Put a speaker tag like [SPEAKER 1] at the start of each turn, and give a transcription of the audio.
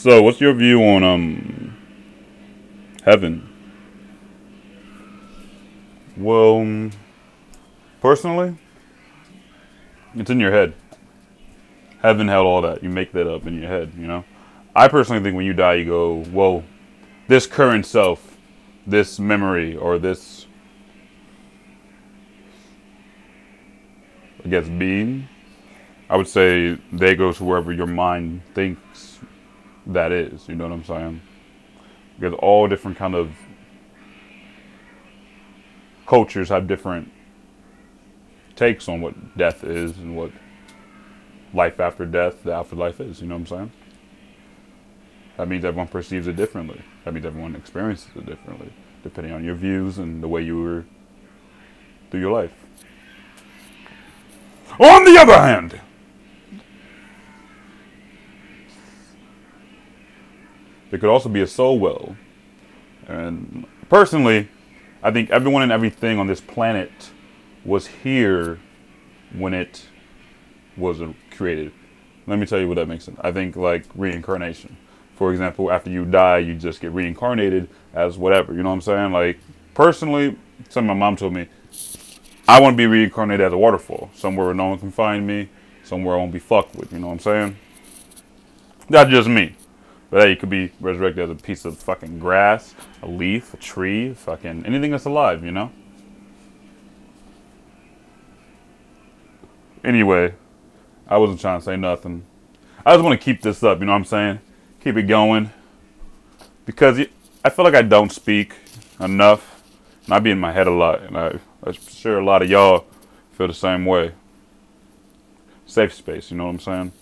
[SPEAKER 1] So, what's your view on um heaven? Well, um, personally, it's in your head. Heaven, hell, all that. You make that up in your head, you know? I personally think when you die, you go, whoa, this current self, this memory, or this, I guess, being, I would say they go to wherever your mind thinks that is. You know what I'm saying? Because all different kind of cultures have different takes on what death is and what life after death, the afterlife is. You know what I'm saying? That means everyone perceives it differently. That means everyone experiences it differently, depending on your views and the way you were through your life. On the other hand, there could also be a soul well. And personally, I think everyone and everything on this planet was here when it was created. Let me tell you what that makes sense. I think like reincarnation. For example, after you die, you just get reincarnated as whatever. You know what I'm saying? Like personally, something my mom told me, I want to be reincarnated as a waterfall, somewhere where no one can find me, somewhere I won't be fucked with. You know what I'm saying? That's just me. But hey, you could be resurrected as a piece of fucking grass, a leaf, a tree, fucking anything that's alive. You know. Anyway, I wasn't trying to say nothing. I just want to keep this up, you know what I'm saying? Keep it going. Because I feel like I don't speak enough. And I be in my head a lot. And I, I'm sure a lot of y'all feel the same way. Safe space, you know what I'm saying?